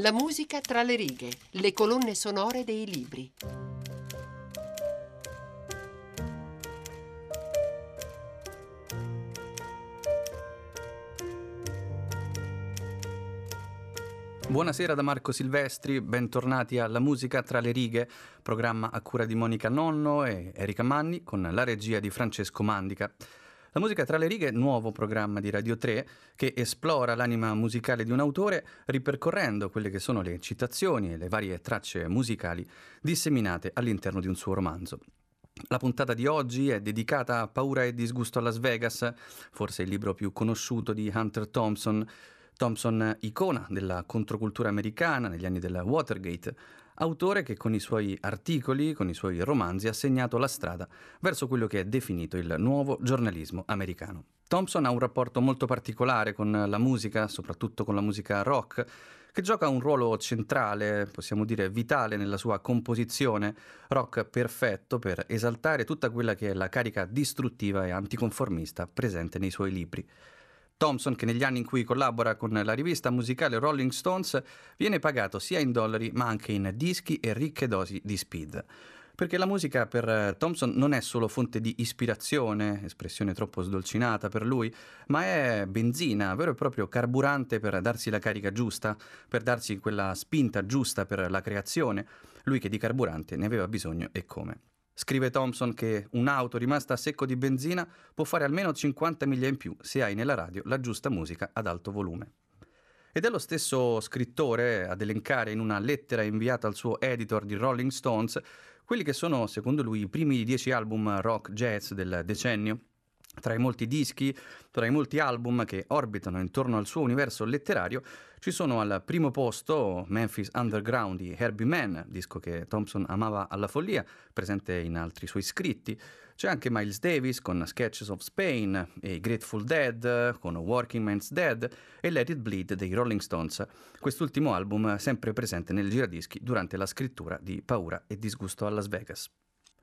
La musica tra le righe, le colonne sonore dei libri. Buonasera da Marco Silvestri, bentornati alla Musica tra le righe, programma a cura di Monica Nonno e Erika Manni con la regia di Francesco Mandica. La musica tra le righe, nuovo programma di Radio 3 che esplora l'anima musicale di un autore ripercorrendo quelle che sono le citazioni e le varie tracce musicali disseminate all'interno di un suo romanzo. La puntata di oggi è dedicata a Paura e disgusto a Las Vegas, forse il libro più conosciuto di Hunter Thompson, Thompson icona della controcultura americana negli anni della Watergate, autore che con i suoi articoli, con i suoi romanzi ha segnato la strada verso quello che è definito il nuovo giornalismo americano. Thompson ha un rapporto molto particolare con la musica, soprattutto con la musica rock, che gioca un ruolo centrale, possiamo dire vitale nella sua composizione, rock perfetto per esaltare tutta quella che è la carica distruttiva e anticonformista presente nei suoi libri. Thompson, che negli anni in cui collabora con la rivista musicale Rolling Stones, viene pagato sia in dollari ma anche in dischi e ricche dosi di speed. Perché la musica per Thompson non è solo fonte di ispirazione, espressione troppo sdolcinata per lui, ma è benzina, vero e proprio carburante per darsi la carica giusta, per darsi quella spinta giusta per la creazione, lui che di carburante ne aveva bisogno e come. Scrive Thompson che un'auto rimasta a secco di benzina può fare almeno 50 miglia in più se hai nella radio la giusta musica ad alto volume. Ed è lo stesso scrittore ad elencare in una lettera inviata al suo editor di Rolling Stones quelli che sono, secondo lui, i primi dieci album rock jazz del decennio. Tra i molti dischi, tra i molti album che orbitano intorno al suo universo letterario, ci sono al primo posto Memphis Underground di Herbie Mann, disco che Thompson amava alla follia, presente in altri suoi scritti. C'è anche Miles Davis con Sketches of Spain e Grateful Dead con Working Man's Dead e Let It Bleed dei Rolling Stones. Quest'ultimo album sempre presente nel giradischi durante la scrittura di Paura e disgusto a Las Vegas.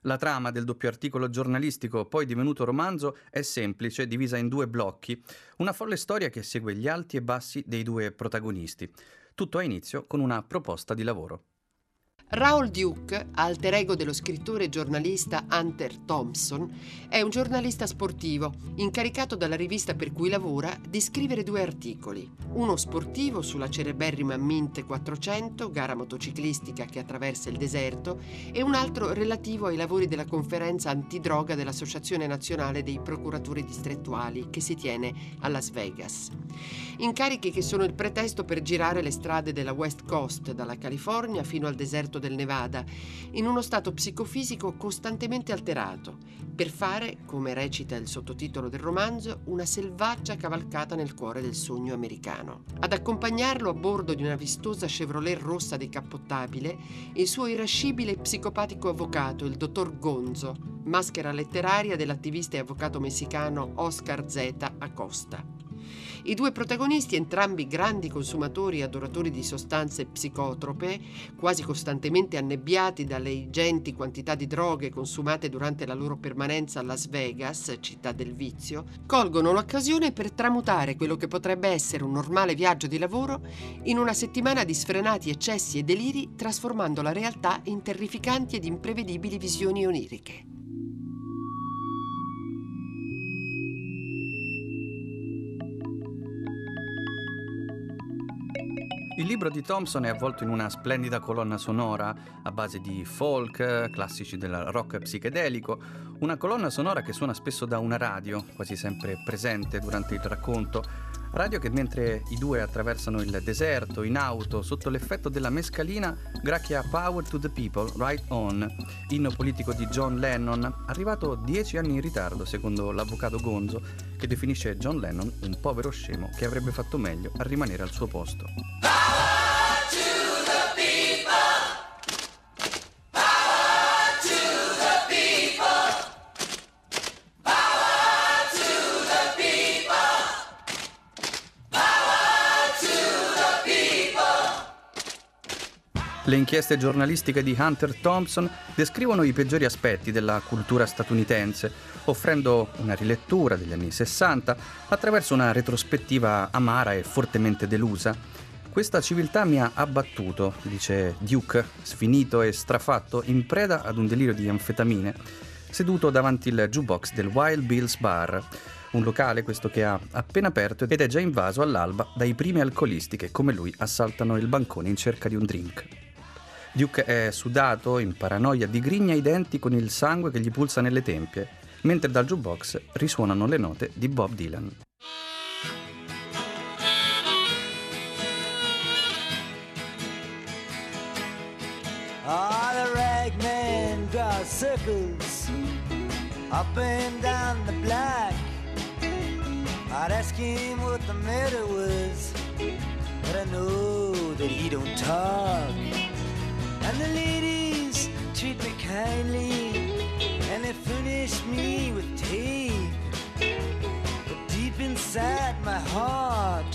La trama del doppio articolo giornalistico, poi divenuto romanzo, è semplice, divisa in due blocchi, una folle storia che segue gli alti e bassi dei due protagonisti. Tutto ha inizio con una proposta di lavoro. Raoul Duke, alter ego dello scrittore e giornalista Hunter Thompson, è un giornalista sportivo incaricato dalla rivista per cui lavora di scrivere due articoli. Uno sportivo sulla cereberrima Mint 400, gara motociclistica che attraversa il deserto, e un altro relativo ai lavori della conferenza antidroga dell'Associazione Nazionale dei Procuratori Distrettuali che si tiene a Las Vegas. Incarichi che sono il pretesto per girare le strade della West Coast, dalla California fino al deserto deserto del Nevada, in uno stato psicofisico costantemente alterato, per fare, come recita il sottotitolo del romanzo, una selvaggia cavalcata nel cuore del sogno americano. Ad accompagnarlo a bordo di una vistosa Chevrolet rossa decappottabile, il suo irascibile e psicopatico avvocato, il dottor Gonzo, maschera letteraria dell'attivista e avvocato messicano Oscar Z. Acosta. I due protagonisti, entrambi grandi consumatori e adoratori di sostanze psicotrope, quasi costantemente annebbiati dalle ingenti quantità di droghe consumate durante la loro permanenza a Las Vegas, città del vizio, colgono l'occasione per tramutare quello che potrebbe essere un normale viaggio di lavoro in una settimana di sfrenati eccessi e deliri, trasformando la realtà in terrificanti ed imprevedibili visioni oniriche. Il libro di Thompson è avvolto in una splendida colonna sonora a base di folk, classici del rock psichedelico, una colonna sonora che suona spesso da una radio, quasi sempre presente durante il racconto, radio che mentre i due attraversano il deserto in auto sotto l'effetto della mescalina gracchia Power to the People, Right On, inno politico di John Lennon, arrivato dieci anni in ritardo secondo l'avvocato Gonzo, che definisce John Lennon un povero scemo che avrebbe fatto meglio a rimanere al suo posto. Le inchieste giornalistiche di Hunter Thompson descrivono i peggiori aspetti della cultura statunitense, offrendo una rilettura degli anni 60 attraverso una retrospettiva amara e fortemente delusa. Questa civiltà mi ha abbattuto, dice Duke, sfinito e strafatto, in preda ad un delirio di anfetamine, seduto davanti il jukebox del Wild Bill's Bar, un locale questo che ha appena aperto ed è già invaso all'alba dai primi alcolisti che come lui assaltano il bancone in cerca di un drink. Duke è sudato, in paranoia, digrigna i denti con il sangue che gli pulsa nelle tempie, mentre dal jukebox risuonano le note di Bob Dylan. Oh, the ragman draws circles up and down the block. I'd ask him what the matter was, but I know that he don't talk. And the ladies treat me kindly, and they furnish me with tape. But deep inside my heart,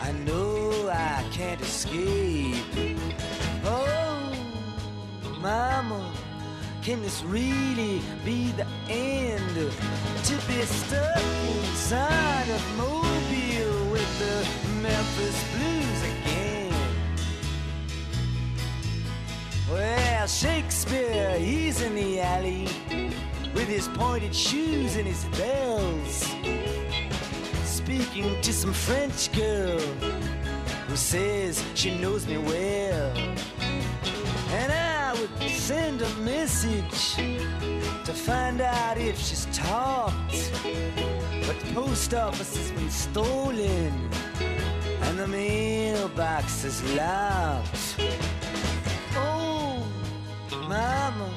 I know I can't escape. Oh, mama, can this really be the end? To be stuck inside of Mobile with the Memphis Blues Well, Shakespeare, he's in the alley with his pointed shoes and his bells, speaking to some French girl who says she knows me well. And I would send a message to find out if she's talked. But the post office has been stolen and the mailbox is locked. Mama,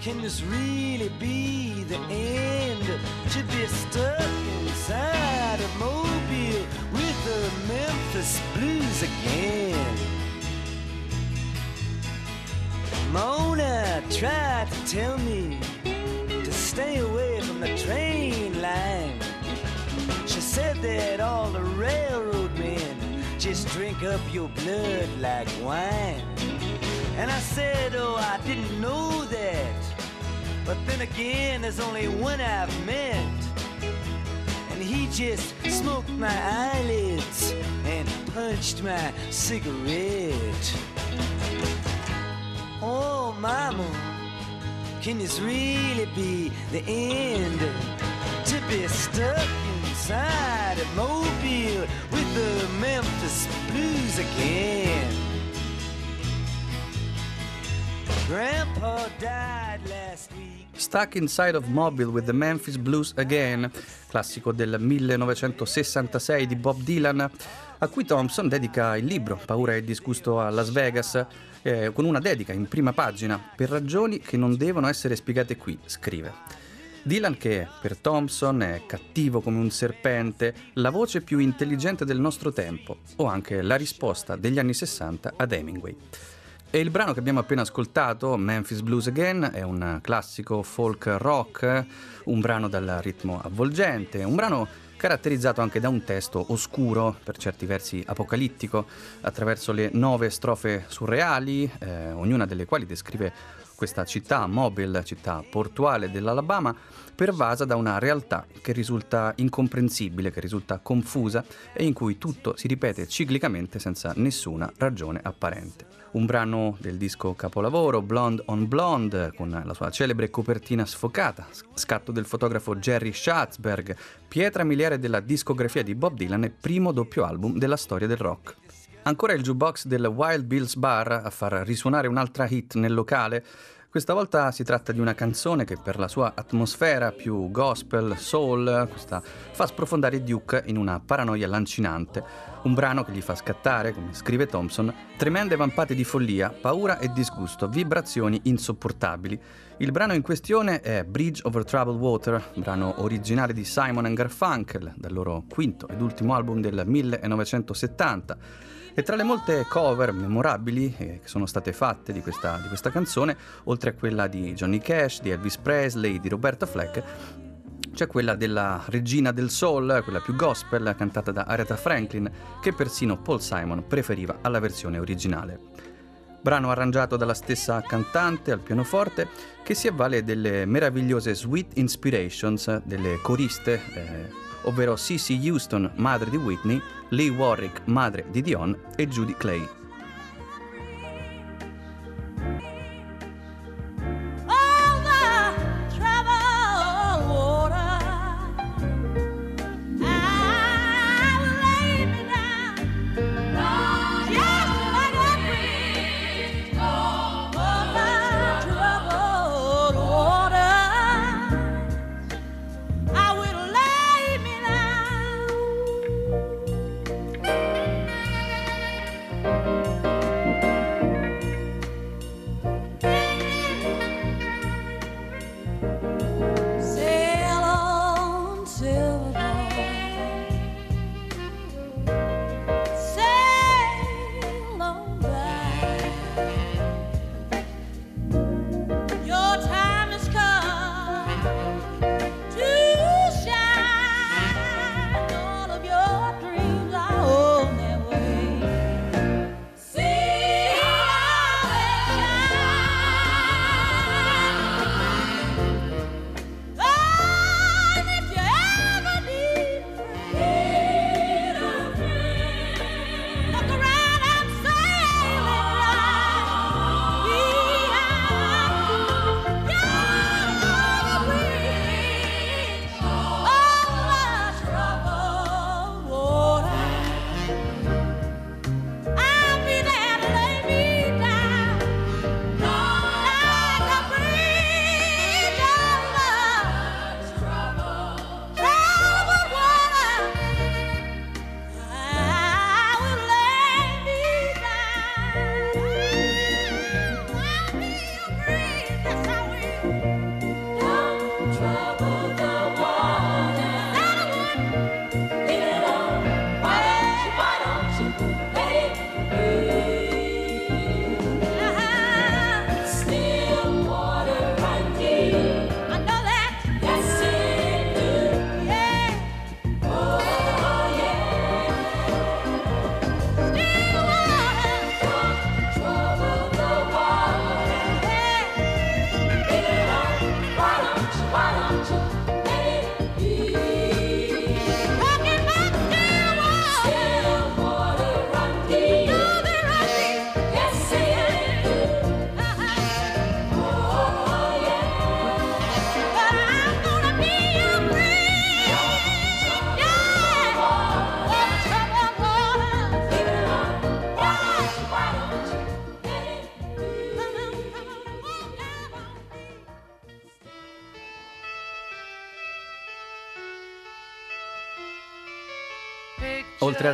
can this really be the end? To be stuck inside a mobile with the Memphis blues again. Mona tried to tell me to stay away from the train line. She said that all the railroad men just drink up your blood like wine. And I said, oh, I didn't know that. But then again, there's only one I've met. And he just smoked my eyelids and punched my cigarette. Oh, mama, can this really be the end? To be stuck inside a mobile with the Memphis blues again. Stuck Inside of Mobile with the Memphis Blues Again, classico del 1966 di Bob Dylan, a cui Thompson dedica il libro Paura e disgusto a Las Vegas, eh, con una dedica in prima pagina, per ragioni che non devono essere spiegate qui, scrive. Dylan, che per Thompson è cattivo come un serpente, la voce più intelligente del nostro tempo, o anche la risposta degli anni 60 ad Hemingway. E il brano che abbiamo appena ascoltato, Memphis Blues Again, è un classico folk rock, un brano dal ritmo avvolgente, un brano caratterizzato anche da un testo oscuro, per certi versi apocalittico, attraverso le nove strofe surreali, eh, ognuna delle quali descrive questa città, Mobile, città portuale dell'Alabama, pervasa da una realtà che risulta incomprensibile, che risulta confusa e in cui tutto si ripete ciclicamente senza nessuna ragione apparente. Un brano del disco capolavoro Blonde on Blonde con la sua celebre copertina sfocata, scatto del fotografo Jerry Schatzberg, pietra miliare della discografia di Bob Dylan e primo doppio album della storia del rock. Ancora il jukebox del Wild Bill's Bar a far risuonare un'altra hit nel locale. Questa volta si tratta di una canzone che per la sua atmosfera più gospel, soul, questa fa sprofondare Duke in una paranoia lancinante, un brano che gli fa scattare, come scrive Thompson, tremende vampate di follia, paura e disgusto, vibrazioni insopportabili. Il brano in questione è Bridge Over Troubled Water, brano originale di Simon Garfunkel, dal loro quinto ed ultimo album del 1970. E tra le molte cover memorabili eh, che sono state fatte di questa, di questa canzone, oltre a quella di Johnny Cash, di Elvis Presley, di Roberta Fleck, c'è quella della Regina del Soul, quella più gospel, cantata da Aretha Franklin, che persino Paul Simon preferiva alla versione originale. Brano arrangiato dalla stessa cantante al pianoforte, che si avvale delle meravigliose Sweet Inspirations delle coriste. Eh, ovvero Cissy Houston, madre di Whitney, Lee Warwick, madre di Dion e Judy Clay.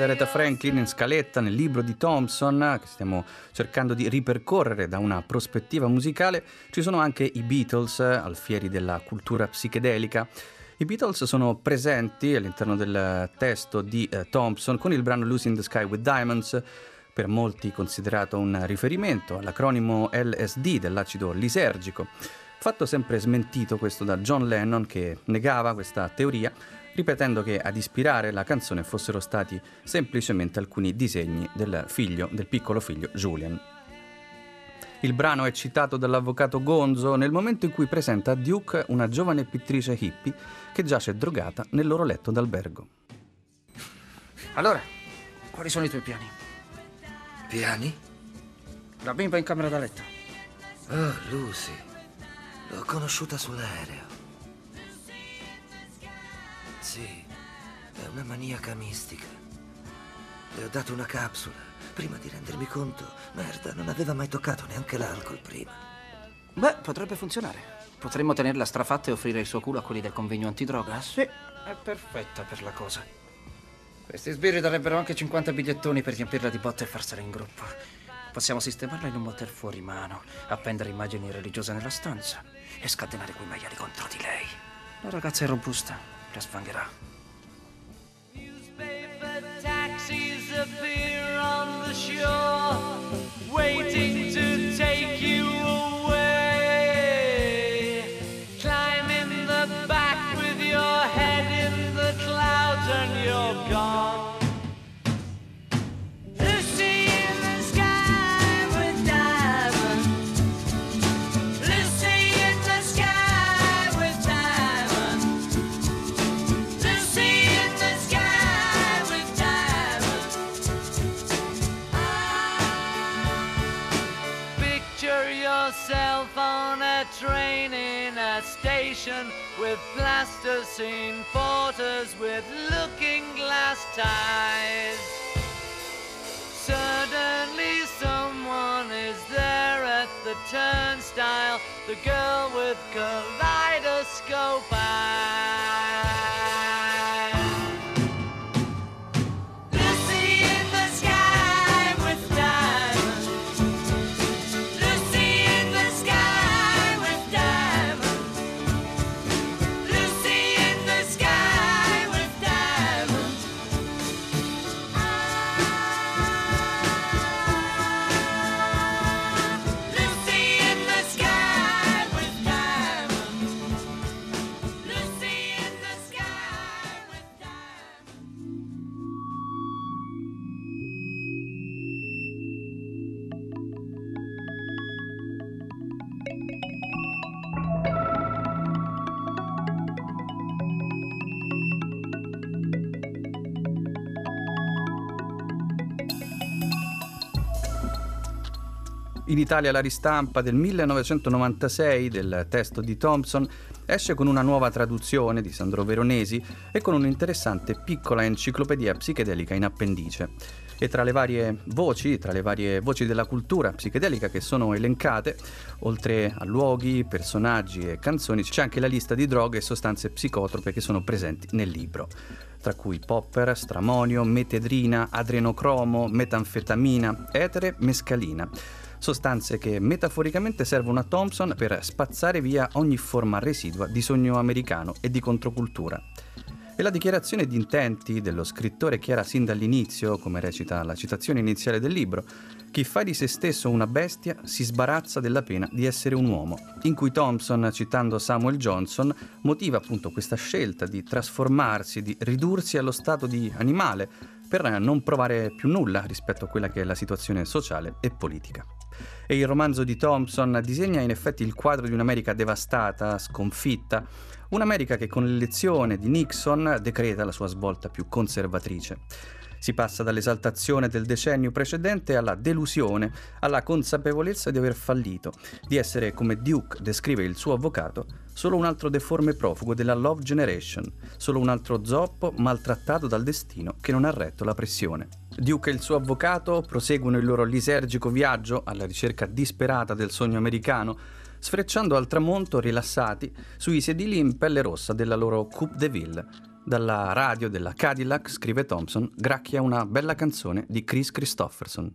Ad Aretha Franklin in scaletta nel libro di Thompson, che stiamo cercando di ripercorrere da una prospettiva musicale, ci sono anche i Beatles, alfieri della cultura psichedelica. I Beatles sono presenti all'interno del testo di eh, Thompson con il brano Losing the Sky with Diamonds, per molti considerato un riferimento all'acronimo LSD dell'acido lisergico. Fatto sempre smentito questo da John Lennon che negava questa teoria ripetendo che ad ispirare la canzone fossero stati semplicemente alcuni disegni del figlio, del piccolo figlio Julian. Il brano è citato dall'avvocato Gonzo nel momento in cui presenta a Duke una giovane pittrice hippie che giace drogata nel loro letto d'albergo. Allora, quali sono i tuoi piani? Piani? La bimba in camera da letto. Oh, Lucy. L'ho conosciuta sull'aereo. Sì, è una maniaca mistica. Le ho dato una capsula, prima di rendermi conto, merda, non aveva mai toccato neanche l'alcol prima. Beh, potrebbe funzionare. Potremmo tenerla strafatta e offrire il suo culo a quelli del convegno antidroga? Sì, è perfetta per la cosa. Questi sbirri darebbero anche 50 bigliettoni per riempirla di botte e farsela in gruppo. Possiamo sistemarla in un motel fuori mano, appendere immagini religiose nella stanza e scatenare quei maiali contro di lei. La ragazza è robusta, Just bring it. Newspaper taxis appear on the shore, waiting. Yourself on a train in a station with plasticine porters with looking glass ties. Suddenly someone is there at the turnstile, the girl with kaleidoscope eyes. In Italia la ristampa del 1996 del testo di Thompson esce con una nuova traduzione di Sandro Veronesi e con un'interessante piccola enciclopedia psichedelica in appendice. E tra le varie voci, tra le varie voci della cultura psichedelica che sono elencate, oltre a luoghi, personaggi e canzoni, c'è anche la lista di droghe e sostanze psicotrope che sono presenti nel libro tra cui popper, stramonio, metedrina, adrenocromo, metanfetamina, etere, mescalina sostanze che metaforicamente servono a Thompson per spazzare via ogni forma residua di sogno americano e di controcultura. E la dichiarazione di intenti dello scrittore chiara sin dall'inizio, come recita la citazione iniziale del libro, chi fa di se stesso una bestia si sbarazza della pena di essere un uomo, in cui Thompson, citando Samuel Johnson, motiva appunto questa scelta di trasformarsi, di ridursi allo stato di animale, per non provare più nulla rispetto a quella che è la situazione sociale e politica e il romanzo di Thompson disegna in effetti il quadro di un'America devastata, sconfitta, un'America che con l'elezione di Nixon decreta la sua svolta più conservatrice. Si passa dall'esaltazione del decennio precedente alla delusione, alla consapevolezza di aver fallito, di essere, come Duke descrive il suo avvocato, solo un altro deforme profugo della Love Generation, solo un altro zoppo maltrattato dal destino che non ha retto la pressione. Duke e il suo avvocato proseguono il loro lisergico viaggio alla ricerca disperata del sogno americano, sfrecciando al tramonto rilassati sui sedili in pelle rossa della loro Coupe de Ville, dalla radio della Cadillac, scrive Thompson, gracchia una bella canzone di Chris Christopherson.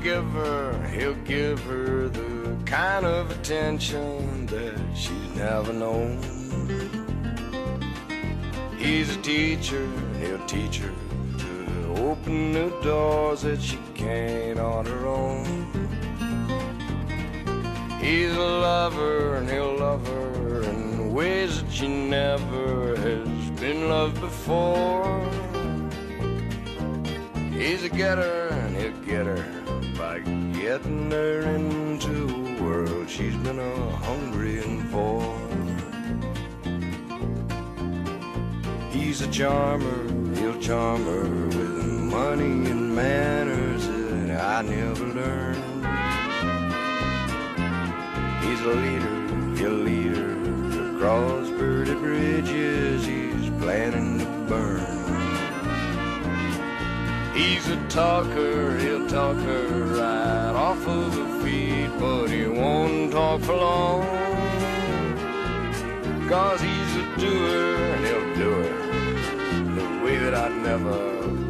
A giver, he'll give her the kind of attention that she's never known. He's a teacher, he'll teach her to Open new doors that she can't on her own. He's a lover and he'll love her in ways that she never has been loved before. He's a getter and he'll get her by getting her into a world she's been a hungering for. He's a charmer, he'll charm her with money and manners that I never learned. He's a leader, he'll lead her across pretty bridges he's planning to He's a talker, he'll talk her right off of her feet, but he won't talk for long. Cause he's a doer and he'll do her the way that I'd never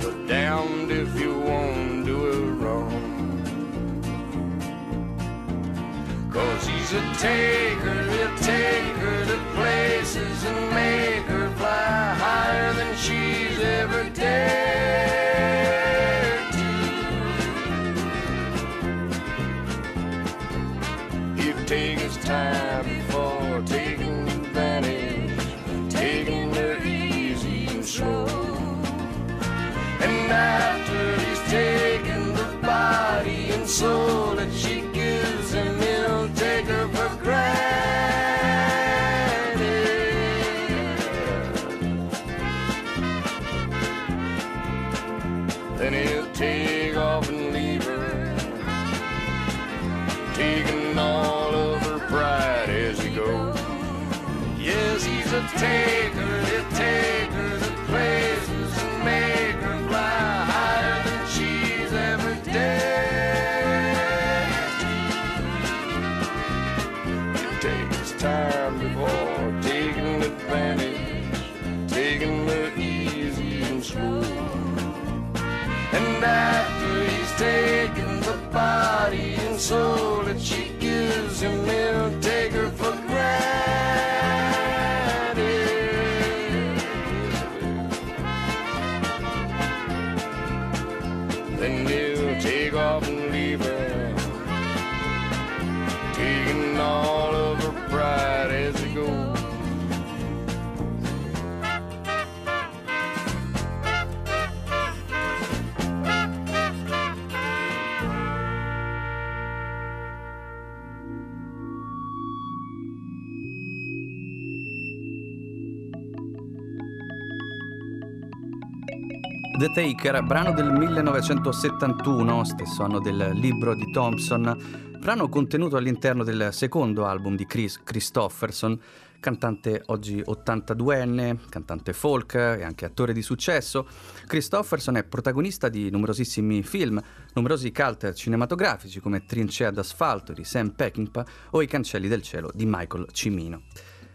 but damned if you won't do it wrong. Cause he's a taker, he'll take her to places and make her fly higher than she's ever dared soul The Taker, brano del 1971, stesso anno del libro di Thompson, brano contenuto all'interno del secondo album di Chris Christofferson, cantante oggi 82enne, cantante folk e anche attore di successo. Christofferson è protagonista di numerosissimi film, numerosi cult cinematografici come Trincea d'asfalto di Sam Peckinpah o I cancelli del cielo di Michael Cimino.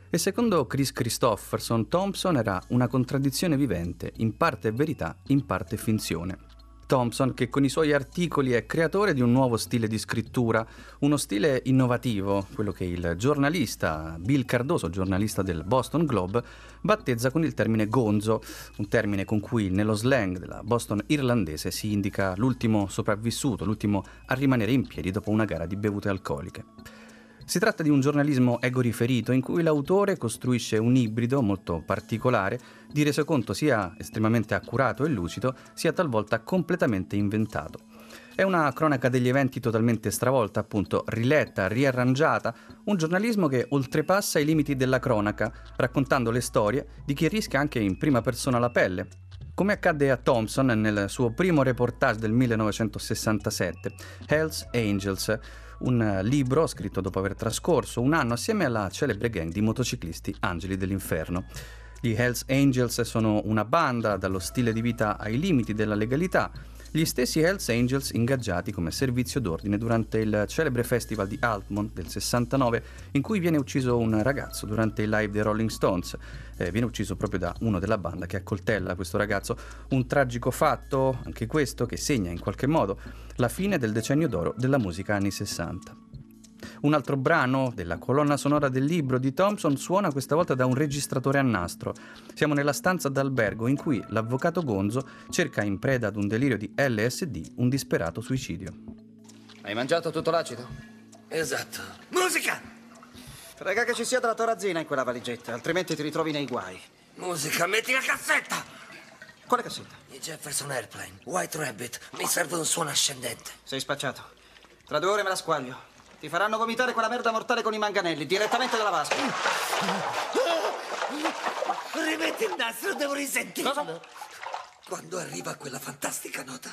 E secondo Chris Christofferson, Thompson era una contraddizione vivente, in parte verità, in parte finzione. Thompson, che con i suoi articoli è creatore di un nuovo stile di scrittura, uno stile innovativo, quello che il giornalista Bill Cardoso, giornalista del Boston Globe, battezza con il termine gonzo, un termine con cui nello slang della Boston irlandese si indica l'ultimo sopravvissuto, l'ultimo a rimanere in piedi dopo una gara di bevute alcoliche. Si tratta di un giornalismo ego riferito in cui l'autore costruisce un ibrido molto particolare di resoconto sia estremamente accurato e lucido, sia talvolta completamente inventato. È una cronaca degli eventi totalmente stravolta, appunto, riletta, riarrangiata, un giornalismo che oltrepassa i limiti della cronaca, raccontando le storie di chi rischia anche in prima persona la pelle, come accadde a Thompson nel suo primo reportage del 1967, Hells Angels, un libro scritto dopo aver trascorso un anno assieme alla celebre gang di motociclisti Angeli dell'Inferno. Gli Hells Angels sono una banda dallo stile di vita ai limiti della legalità, gli stessi Hells Angels ingaggiati come servizio d'ordine durante il celebre festival di Altmont del 69 in cui viene ucciso un ragazzo durante il live dei Rolling Stones. Eh, viene ucciso proprio da uno della banda che accoltella questo ragazzo. Un tragico fatto, anche questo, che segna in qualche modo la fine del decennio d'oro della musica anni 60. Un altro brano della colonna sonora del libro di Thompson suona questa volta da un registratore a nastro. Siamo nella stanza d'albergo in cui l'avvocato Gonzo cerca in preda ad un delirio di LSD un disperato suicidio. Hai mangiato tutto l'acido? Esatto. Musica! Prega che ci sia della torazzina in quella valigetta, altrimenti ti ritrovi nei guai. Musica, metti la cassetta! Quale cassetta? I Jefferson Airplane, White Rabbit, mi serve un suono ascendente. Sei spacciato. Tra due ore me la squaglio. Ti faranno vomitare quella merda mortale con i manganelli, direttamente dalla vasca. Rimetti il nastro, devo risentirlo. Cosa? Quando arriva quella fantastica nota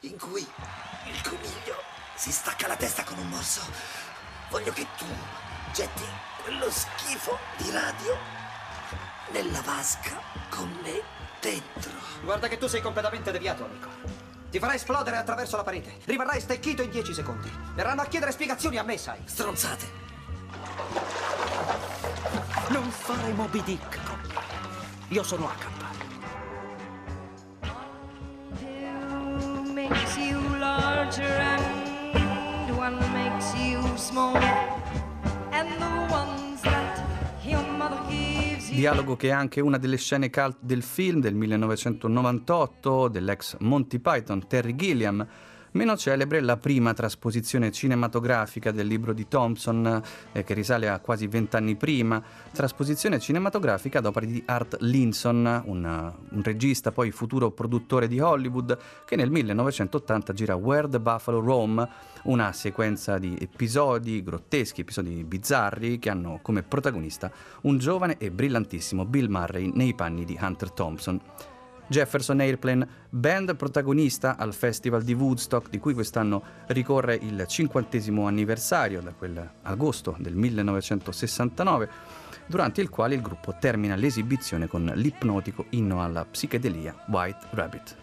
in cui il coniglio si stacca la testa con un morso, voglio che tu getti quello schifo di radio nella vasca con me dentro. Guarda che tu sei completamente deviato, amico. Ti farai esplodere attraverso la parete. Rimarrai stecchito in 10 secondi. Verranno a chiedere spiegazioni a me, sai. Stronzate. Non fare Moby Dick. Io sono H. Two makes you larger and one makes you small. And the ones that your mother. Dialogo che è anche una delle scene cult del film del 1998 dell'ex Monty Python Terry Gilliam. Meno celebre la prima trasposizione cinematografica del libro di Thompson, eh, che risale a quasi vent'anni prima, trasposizione cinematografica ad opera di Art Linson, un, un regista poi futuro produttore di Hollywood, che nel 1980 gira Where the Buffalo Roam, una sequenza di episodi grotteschi, episodi bizzarri, che hanno come protagonista un giovane e brillantissimo Bill Murray nei panni di Hunter Thompson. Jefferson Airplane, band protagonista al Festival di Woodstock, di cui quest'anno ricorre il cinquantesimo anniversario, da quell'agosto del 1969, durante il quale il gruppo termina l'esibizione con l'ipnotico inno alla psichedelia White Rabbit.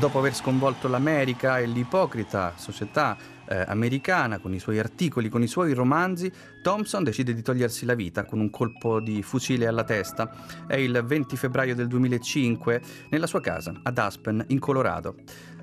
Dopo aver sconvolto l'America e l'ipocrita società eh, americana con i suoi articoli, con i suoi romanzi, Thompson decide di togliersi la vita con un colpo di fucile alla testa. È il 20 febbraio del 2005 nella sua casa ad Aspen, in Colorado.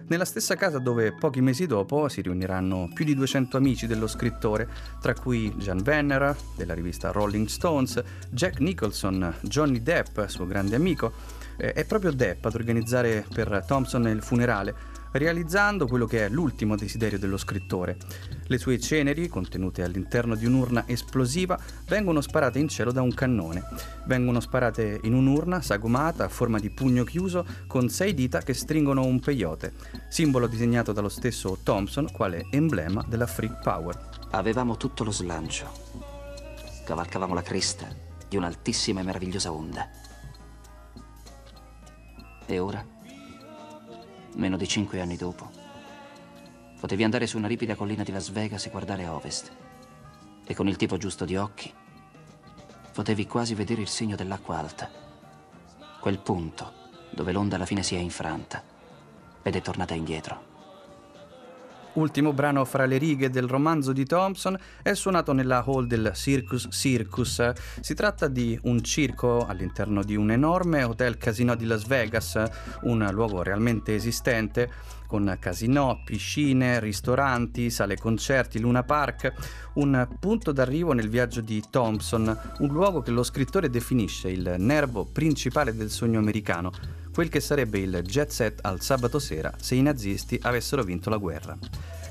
Nella stessa casa dove pochi mesi dopo si riuniranno più di 200 amici dello scrittore, tra cui Jan Venner della rivista Rolling Stones, Jack Nicholson, Johnny Depp, suo grande amico, è proprio Depp ad organizzare per Thompson il funerale, realizzando quello che è l'ultimo desiderio dello scrittore. Le sue ceneri, contenute all'interno di un'urna esplosiva, vengono sparate in cielo da un cannone. Vengono sparate in un'urna sagomata a forma di pugno chiuso con sei dita che stringono un peyote, simbolo disegnato dallo stesso Thompson quale emblema della Freak Power. Avevamo tutto lo slancio. Cavalcavamo la cresta di un'altissima e meravigliosa onda. E ora? Meno di cinque anni dopo. Potevi andare su una ripida collina di Las Vegas e guardare a ovest. E con il tipo giusto di occhi, potevi quasi vedere il segno dell'acqua alta. Quel punto dove l'onda alla fine si è infranta ed è tornata indietro. Ultimo brano fra le righe del romanzo di Thompson è suonato nella hall del Circus Circus. Si tratta di un circo all'interno di un enorme hotel casino di Las Vegas, un luogo realmente esistente con casinò, piscine, ristoranti, sale concerti, Luna Park, un punto d'arrivo nel viaggio di Thompson, un luogo che lo scrittore definisce il nervo principale del sogno americano, quel che sarebbe il jet set al sabato sera se i nazisti avessero vinto la guerra.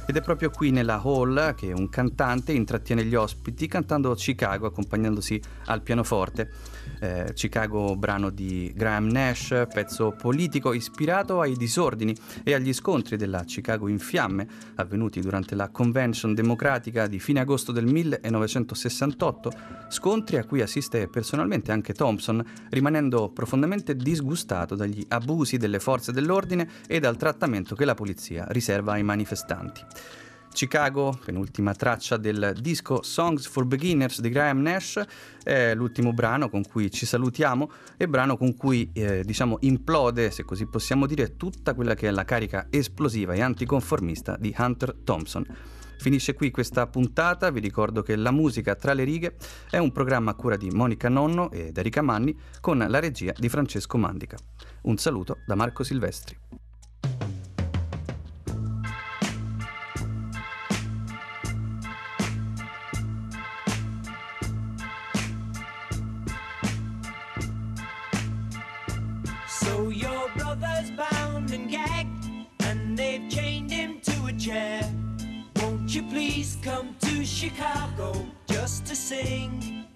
Ed è proprio qui nella hall che un cantante intrattiene gli ospiti cantando Chicago accompagnandosi al pianoforte. Eh, Chicago, brano di Graham Nash, pezzo politico ispirato ai disordini e agli scontri della Chicago in fiamme avvenuti durante la Convention democratica di fine agosto del 1968, scontri a cui assiste personalmente anche Thompson, rimanendo profondamente disgustato dagli abusi delle forze dell'ordine e dal trattamento che la polizia riserva ai manifestanti. Chicago, penultima traccia del disco Songs for Beginners di Graham Nash, è l'ultimo brano con cui ci salutiamo e brano con cui eh, diciamo implode, se così possiamo dire, tutta quella che è la carica esplosiva e anticonformista di Hunter Thompson. Finisce qui questa puntata, vi ricordo che La musica tra le righe è un programma a cura di Monica Nonno ed Erika Manni con la regia di Francesco Mandica. Un saluto da Marco Silvestri. Please come to Chicago just to sing?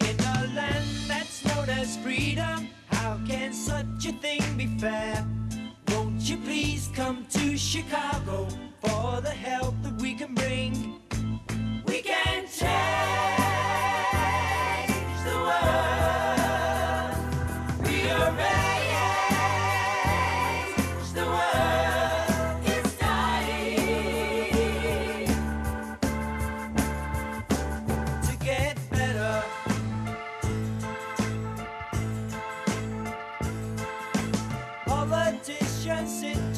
In a land that's known as freedom, how can such a thing be fair? Won't you please come to Chicago for the help that we can bring? We can change dancing.